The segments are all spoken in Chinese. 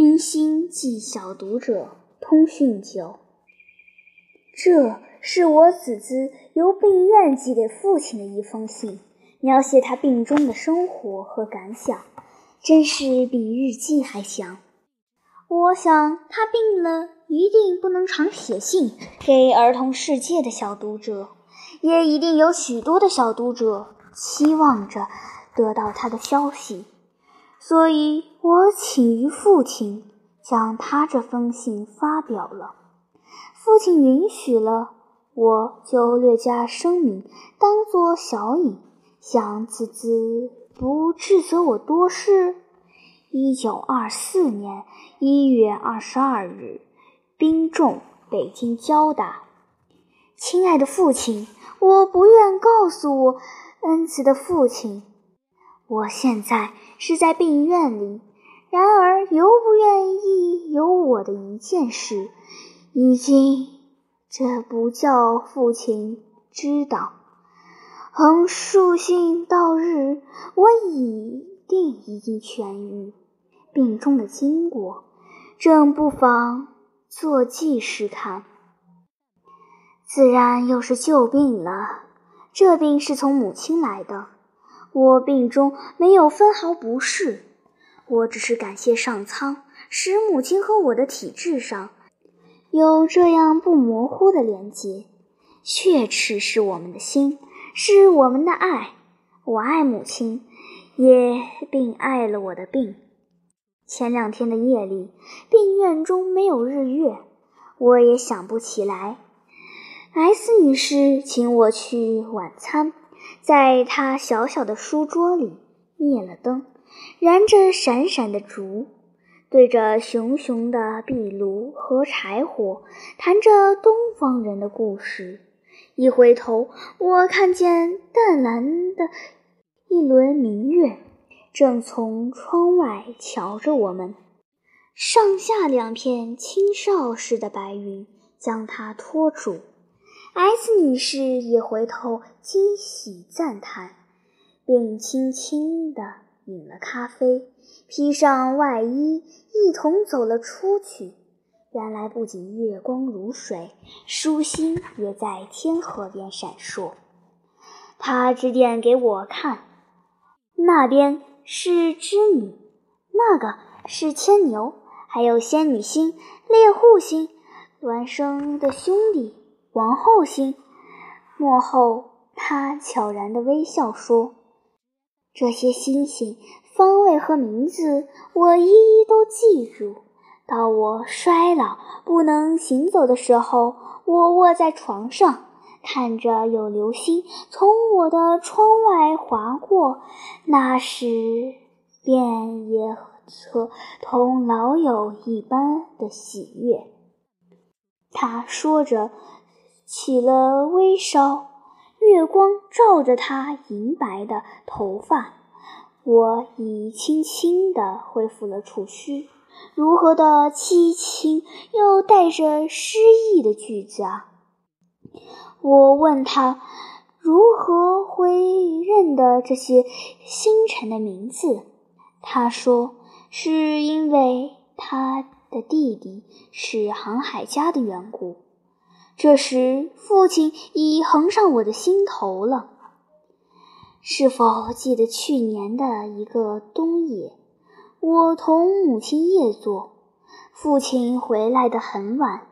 冰心寄小读者通讯九，这是我子侄由病院寄给父亲的一封信，描写他病中的生活和感想，真是比日记还详。我想他病了，一定不能常写信给儿童世界的小读者，也一定有许多的小读者期望着得到他的消息，所以我请于父亲将他这封信发表了。父亲允许了，我就略加声明，当作小隐，想子侄不斥责我多事。一九二四年一月二十二日，兵重，北京交大。亲爱的父亲，我不愿告诉我恩慈的父亲，我现在是在病院里。然而，尤不愿意有我的一件事，已经这不叫父亲知道。横竖信到日，我一定已经痊愈。病中的经过，正不妨做记事看。自然又是旧病了。这病是从母亲来的。我病中没有分毫不适，我只是感谢上苍，使母亲和我的体质上有这样不模糊的连结。血赤是我们的心，是我们的爱。我爱母亲，也并爱了我的病。前两天的夜里，病院中没有日月，我也想不起来。S 女士请我去晚餐，在她小小的书桌里灭了灯，燃着闪闪的烛，对着熊熊的壁炉和柴火，谈着东方人的故事。一回头，我看见淡蓝的一轮明月。正从窗外瞧着我们，上下两片青哨似的白云将它托住。S 女士也回头惊喜赞叹，并轻轻地饮了咖啡，披上外衣，一同走了出去。原来不仅月光如水，疏星也在天河边闪烁。他指点给我看，那边。是织女，那个是牵牛，还有仙女星、猎户星、孪生的兄弟王后星。幕后，他悄然的微笑说：“这些星星方位和名字，我一一都记住。到我衰老不能行走的时候，我卧在床上。”看着有流星从我的窗外划过，那时便也和同老友一般的喜悦。他说着，起了微烧，月光照着他银白的头发。我已轻轻地恢复了触须，如何的凄清又带着诗意的句子啊！我问他如何会认得这些星辰的名字，他说是因为他的弟弟是航海家的缘故。这时，父亲已横上我的心头了。是否记得去年的一个冬夜，我同母亲夜坐，父亲回来的很晚，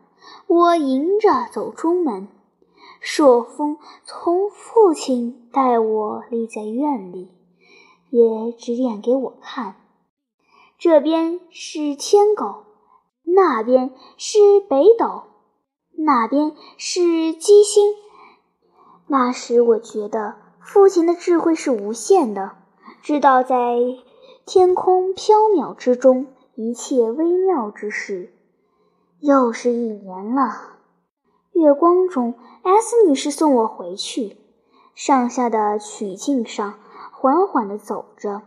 我迎着走中门。朔风从父亲带我立在院里，也指点给我看，这边是天狗，那边是北斗，那边是机星。那时我觉得父亲的智慧是无限的，知道在天空缥缈之中一切微妙之事。又是一年了。月光中，S 女士送我回去，上下的曲径上缓缓地走着，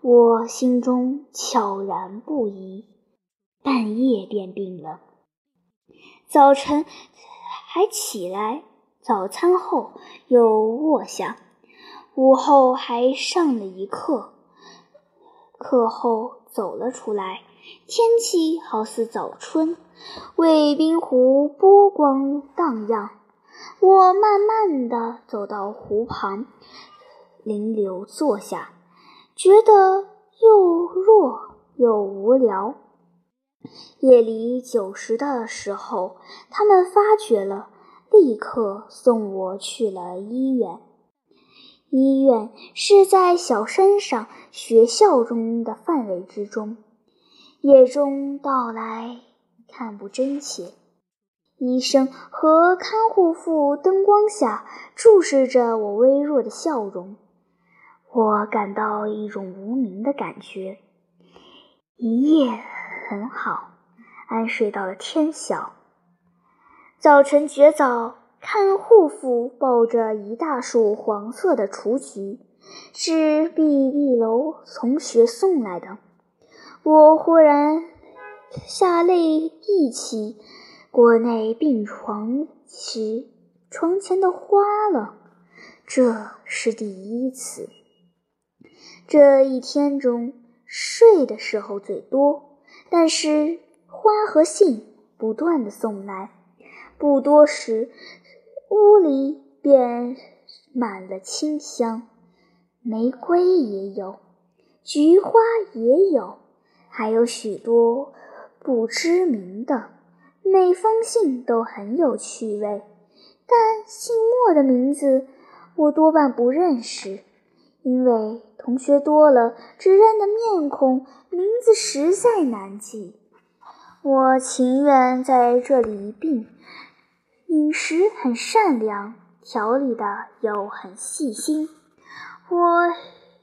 我心中悄然不已。半夜便病了，早晨还起来，早餐后又卧下，午后还上了一课，课后走了出来，天气好似早春，卫滨湖波光荡漾。我慢慢地走到湖旁，临流坐下，觉得又弱又无聊。夜里九时的时候，他们发觉了，立刻送我去了医院。医院是在小山上，学校中的范围之中。夜中到来，看不真切。医生和看护妇灯光下注视着我微弱的笑容，我感到一种无名的感觉。一夜很好，安睡到了天晓。早晨绝早，看护妇抱着一大束黄色的雏菊，是 B B 楼同学送来的。我忽然下泪忆起。国内病床时，床前的花了，这是第一次。这一天中睡的时候最多，但是花和信不断的送来，不多时，屋里便满了清香。玫瑰也有，菊花也有，还有许多不知名的。每封信都很有趣味，但姓莫的名字我多半不认识，因为同学多了，只认得面孔，名字实在难记。我情愿在这里一病，饮食很善良，调理的又很细心，我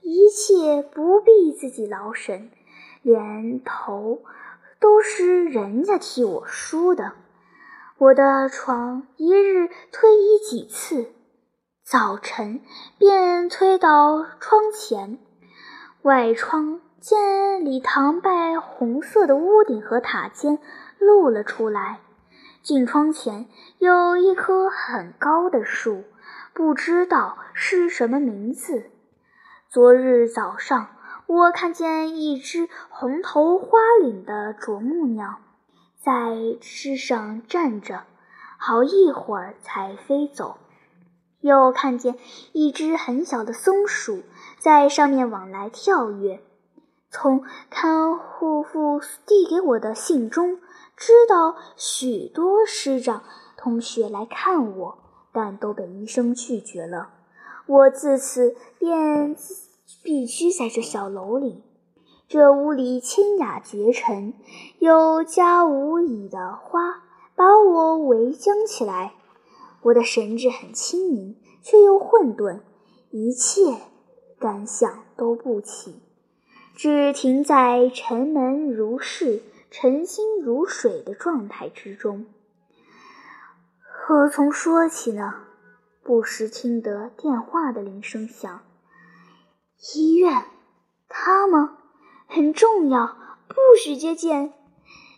一切不必自己劳神，连头。都是人家替我梳的。我的床一日推移几次，早晨便推到窗前，外窗见礼堂拜红色的屋顶和塔尖露了出来。进窗前有一棵很高的树，不知道是什么名字。昨日早上。我看见一只红头花领的啄木鸟在枝上站着，好一会儿才飞走。又看见一只很小的松鼠在上面往来跳跃。从看护妇递给我的信中，知道许多师长同学来看我，但都被医生拒绝了。我自此便。必须在这小楼里。这屋里清雅绝尘，有家无椅的花把我围将起来。我的神智很清明，却又混沌，一切感想都不起，只停在沉闷如是、沉心如水的状态之中。何从说起呢？不时听得电话的铃声响。医院，他吗？很重要，不许接见。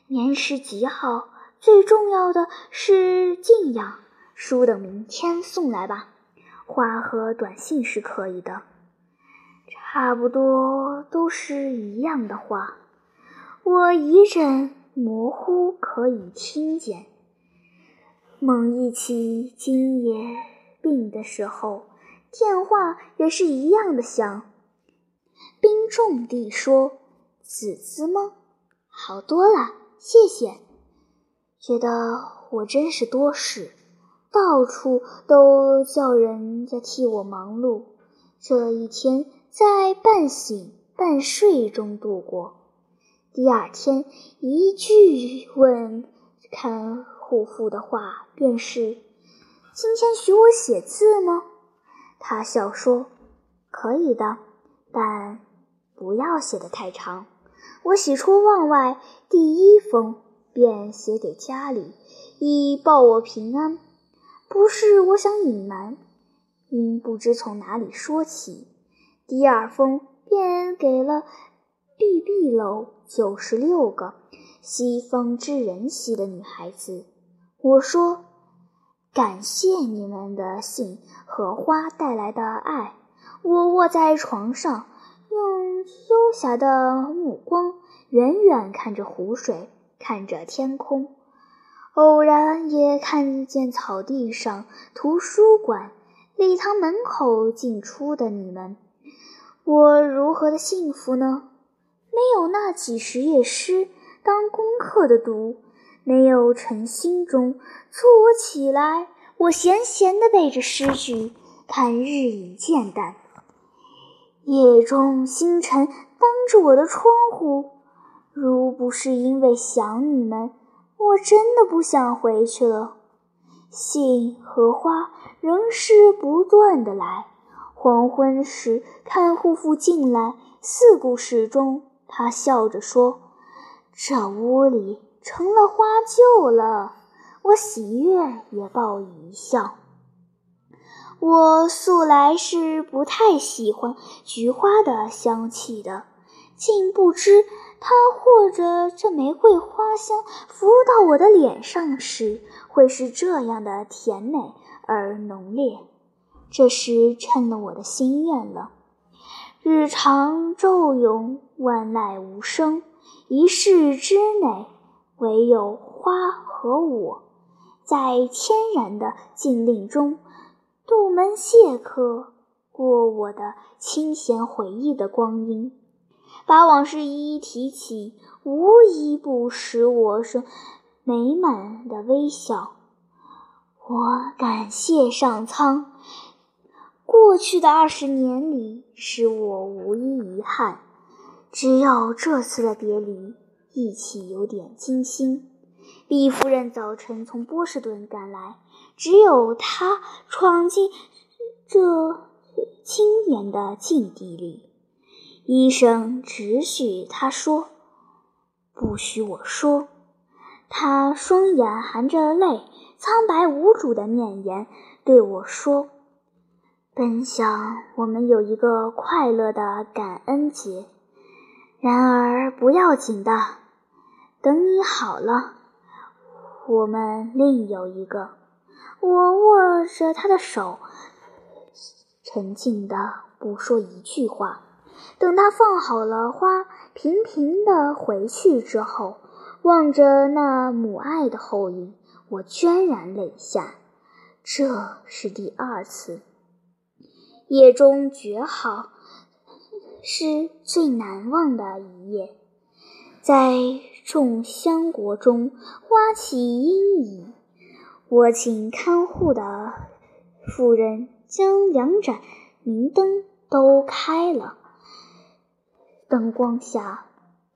年事极好，最重要的是静养。书等明天送来吧。花和短信是可以的，差不多都是一样的话。我一阵模糊，可以听见。猛忆起今夜病的时候，电话也是一样的响。冰重地说：“子子吗？好多了，谢谢。觉得我真是多事，到处都叫人家替我忙碌。这一天在半醒半睡中度过。第二天一句问看护妇的话，便是：今天许我写字吗？他笑说：可以的，但。”不要写得太长。我喜出望外，第一封便写给家里，以报我平安。不是我想隐瞒，因不知从哪里说起。第二封便给了 B B 楼九十六个西方之人系的女孩子。我说：“感谢你们的信和花带来的爱。”我卧在床上。用幽霞的目光远远看着湖水，看着天空，偶然也看见草地上、图书馆、礼堂门口进出的你们，我如何的幸福呢？没有那几十页诗当功课的读，没有晨心中促我起来，我闲闲的背着诗句，看日影渐淡。夜中星辰当着我的窗户，如不是因为想你们，我真的不想回去了。信和花仍是不断的来。黄昏时，看护妇进来，四顾始终。他笑着说：“这屋里成了花旧了。”我喜悦也报以一笑。我素来是不太喜欢菊花的香气的，竟不知它或者这玫瑰花香拂到我的脸上时，会是这样的甜美而浓烈。这是称了我的心愿了。日长昼永，万籁无声，一世之内，唯有花和我，在天然的静令中，杜门谢客，过我的清闲回忆的光阴。把往事一一提起，无一不使我生美满的微笑。我感谢上苍。过去的二十年里，使我无一遗憾。只有这次的别离，一起有点惊心。毕夫人早晨从波士顿赶来，只有她闯进这清严的禁地里。医生只许他说，不许我说。他双眼含着泪，苍白无主的面颜对我说。本想我们有一个快乐的感恩节，然而不要紧的。等你好了，我们另有一个。我握着他的手，沉静的不说一句话。等他放好了花，平平的回去之后，望着那母爱的后影，我潸然泪下。这是第二次。夜中绝好，是最难忘的一夜。在众香国中花起阴影，我请看护的妇人将两盏明灯都开了。灯光下，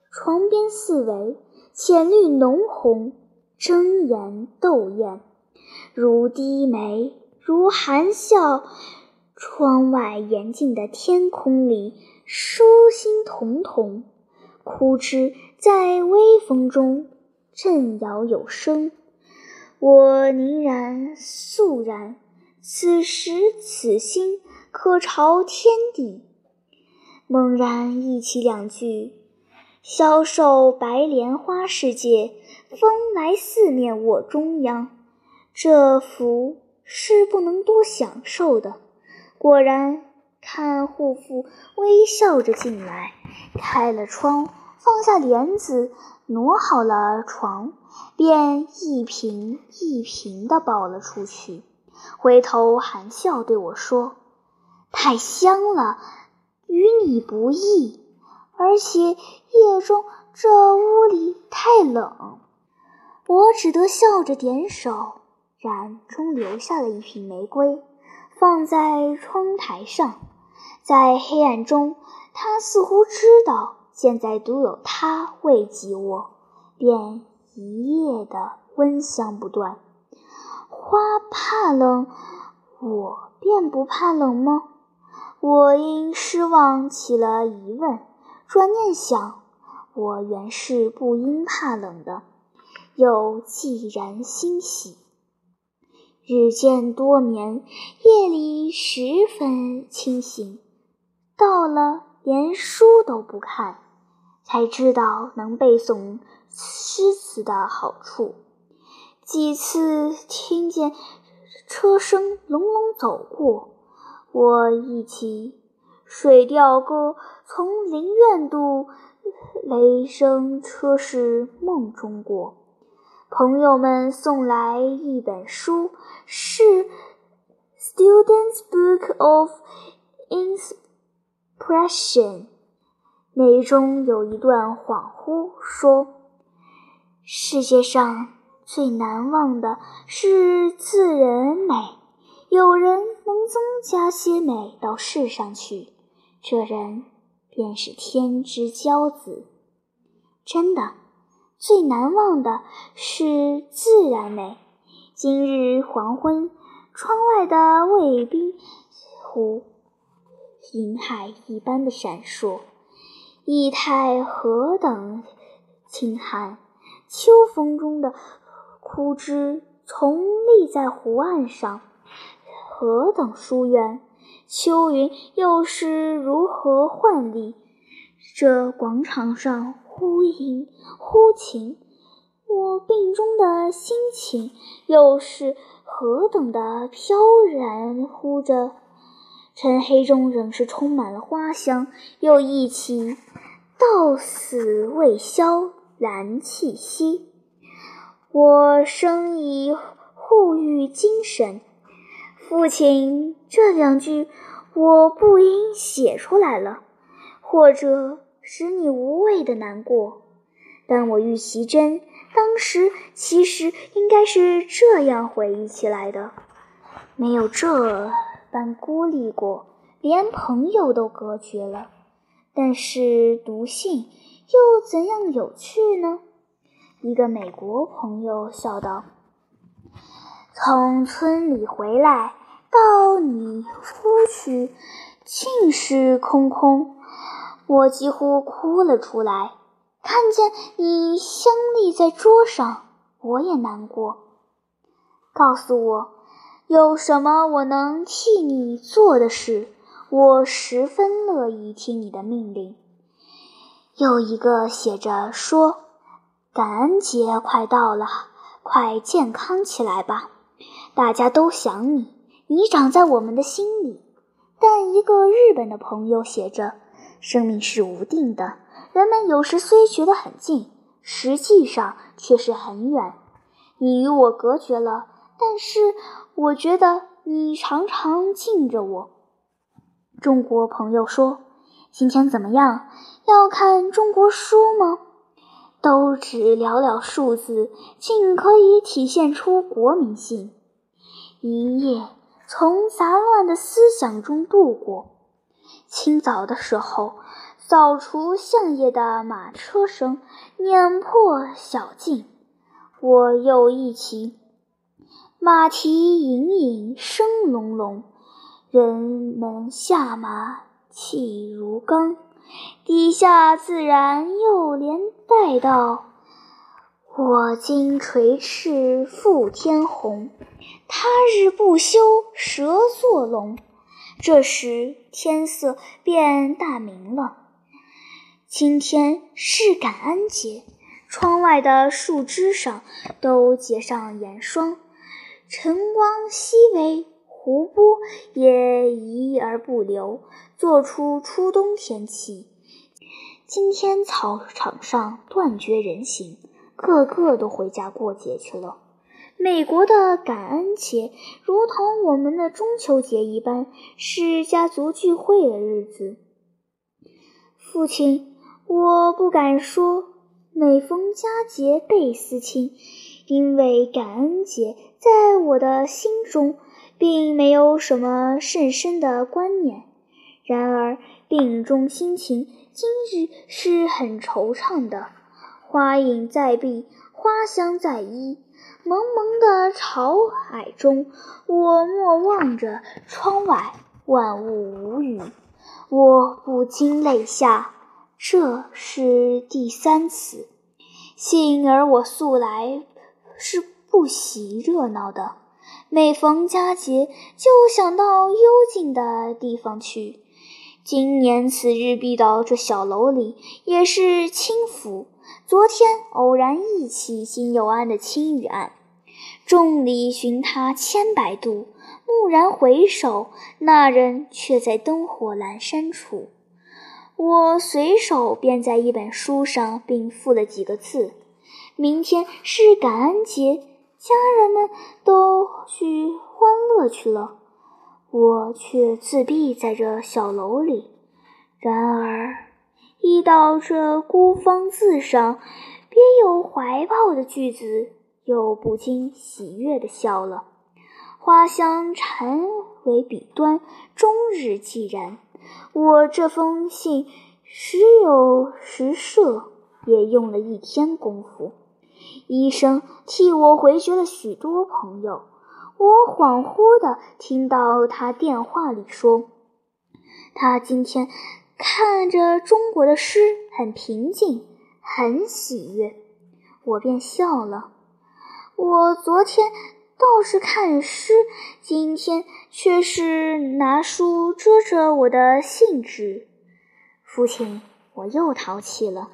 床边四围浅绿浓红，睁眼斗艳，如低眉，如含笑。窗外严静的天空里，疏星彤彤，枯枝在微风中震摇有声。我凝然肃然，此时此心可朝天地。猛然忆起两句：“消瘦白莲花世界，风来四面我中央。”这福是不能多享受的。果然，看护妇微笑着进来，开了窗，放下帘子，挪好了床，便一瓶一瓶地抱了出去，回头含笑对我说：“太香了，与你不易，而且夜中这屋里太冷。”我只得笑着点手，然终留下了一瓶玫瑰。放在窗台上，在黑暗中，他似乎知道现在独有他慰藉我，便一夜的温香不断。花怕冷，我便不怕冷吗？我因失望起了疑问，转念想，我原是不应怕冷的，又既然欣喜。日渐多眠，夜里十分清醒。到了，连书都不看，才知道能背诵诗词的好处。几次听见车声隆隆走过，我忆起《水调歌》：“从林苑渡，雷声车驶梦中过。朋友们送来一本书，是《Student's Book of Impression》，内中有一段恍惚说：“世界上最难忘的是自然美。”有人能增加些美到世上去，这人便是天之骄子。真的，最难忘的是自然美。今日黄昏，窗外的卫兵湖，银海一般的闪烁，意态何等清寒！秋风中的枯枝丛立在湖岸上。何等疏远！秋云又是如何幻丽？这广场上忽阴忽晴，我病中的心情又是何等的飘然忽着？晨黑中仍是充满了花香，又忆起到死未消兰气息。我生以护育精神。父亲，这两句我不应写出来了，或者使你无谓的难过。但我预习真当时其实应该是这样回忆起来的：没有这般孤立过，连朋友都隔绝了。但是读信又怎样有趣呢？一个美国朋友笑道。从村里回来到你出去，尽是空空，我几乎哭了出来。看见你香立在桌上，我也难过。告诉我，有什么我能替你做的事？我十分乐意听你的命令。又一个写着说：“感恩节快到了，快健康起来吧。”大家都想你，你长在我们的心里。但一个日本的朋友写着：“生命是无定的，人们有时虽觉得很近，实际上却是很远。你与我隔绝了，但是我觉得你常常近着我。”中国朋友说：“今天怎么样？要看中国书吗？”都只寥寥数字，竟可以体现出国民性。一夜从杂乱的思想中度过。清早的时候，扫除巷叶的马车声碾破小径，我又一骑马蹄隐隐声隆隆，人们下马气如钢，底下自然又连带到。我今垂翅赴天鸿，他日不休蛇作龙。这时天色便大明了。今天是感恩节，窗外的树枝上都结上盐霜，晨光熹微，湖波也移而不流，做出初冬天气。今天操场上断绝人行。个个都回家过节去了。美国的感恩节如同我们的中秋节一般，是家族聚会的日子。父亲，我不敢说每逢佳节倍思亲，因为感恩节在我的心中并没有什么甚深的观念。然而病中心情今日是很惆怅的。花影在碧，花香在衣。蒙蒙的潮海中，我默望着窗外，万物无语。我不禁泪下。这是第三次。幸而我素来是不喜热闹的，每逢佳节就想到幽静的地方去。今年此日必到这小楼里，也是轻浮。昨天偶然忆起金友安的青玉案，众里寻他千百度，蓦然回首，那人却在灯火阑珊处。我随手便在一本书上并附了几个字：“明天是感恩节，家人们都去欢乐去了，我却自闭在这小楼里。”然而，一到这孤芳自赏、别有怀抱的句子，又不禁喜悦地笑了。花香缠为笔端，终日寂然。我这封信时有时设，也用了一天功夫。医生替我回绝了许多朋友。我恍惚地听到他电话里说，他今天。看着中国的诗，很平静，很喜悦，我便笑了。我昨天倒是看诗，今天却是拿书遮着我的兴致。父亲，我又淘气了。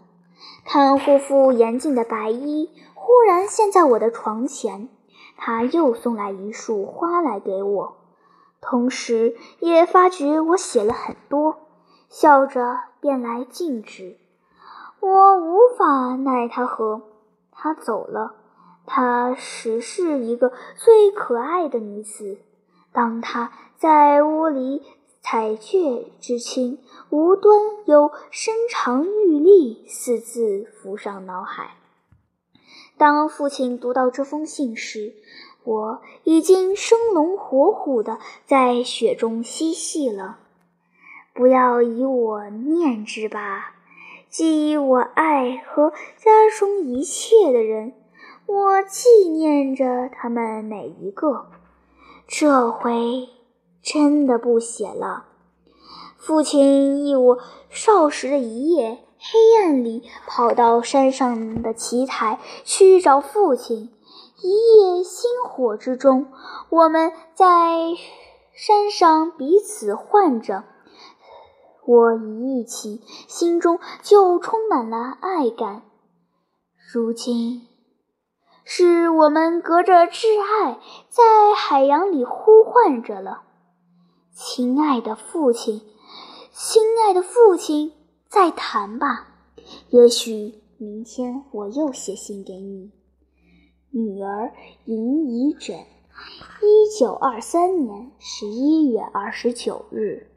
看护妇严静的白衣忽然现在我的床前，他又送来一束花来给我，同时也发觉我写了很多。笑着便来禁止，我无法奈他何。他走了，她实是一个最可爱的女子。当她在屋里采雀之情，无端有“深长玉立”四字浮上脑海。当父亲读到这封信时，我已经生龙活虎的在雪中嬉戏了。不要以我念之吧，既以我爱和家中一切的人，我纪念着他们每一个。这回真的不写了。父亲忆我少时的一夜，黑暗里跑到山上的奇台去找父亲。一夜星火之中，我们在山上彼此唤着。我一忆起，心中就充满了爱感。如今，是我们隔着挚爱，在海洋里呼唤着了。亲爱的父亲，亲爱的父亲，再谈吧。也许明天我又写信给你。女儿尹怡枕，一九二三年十一月二十九日。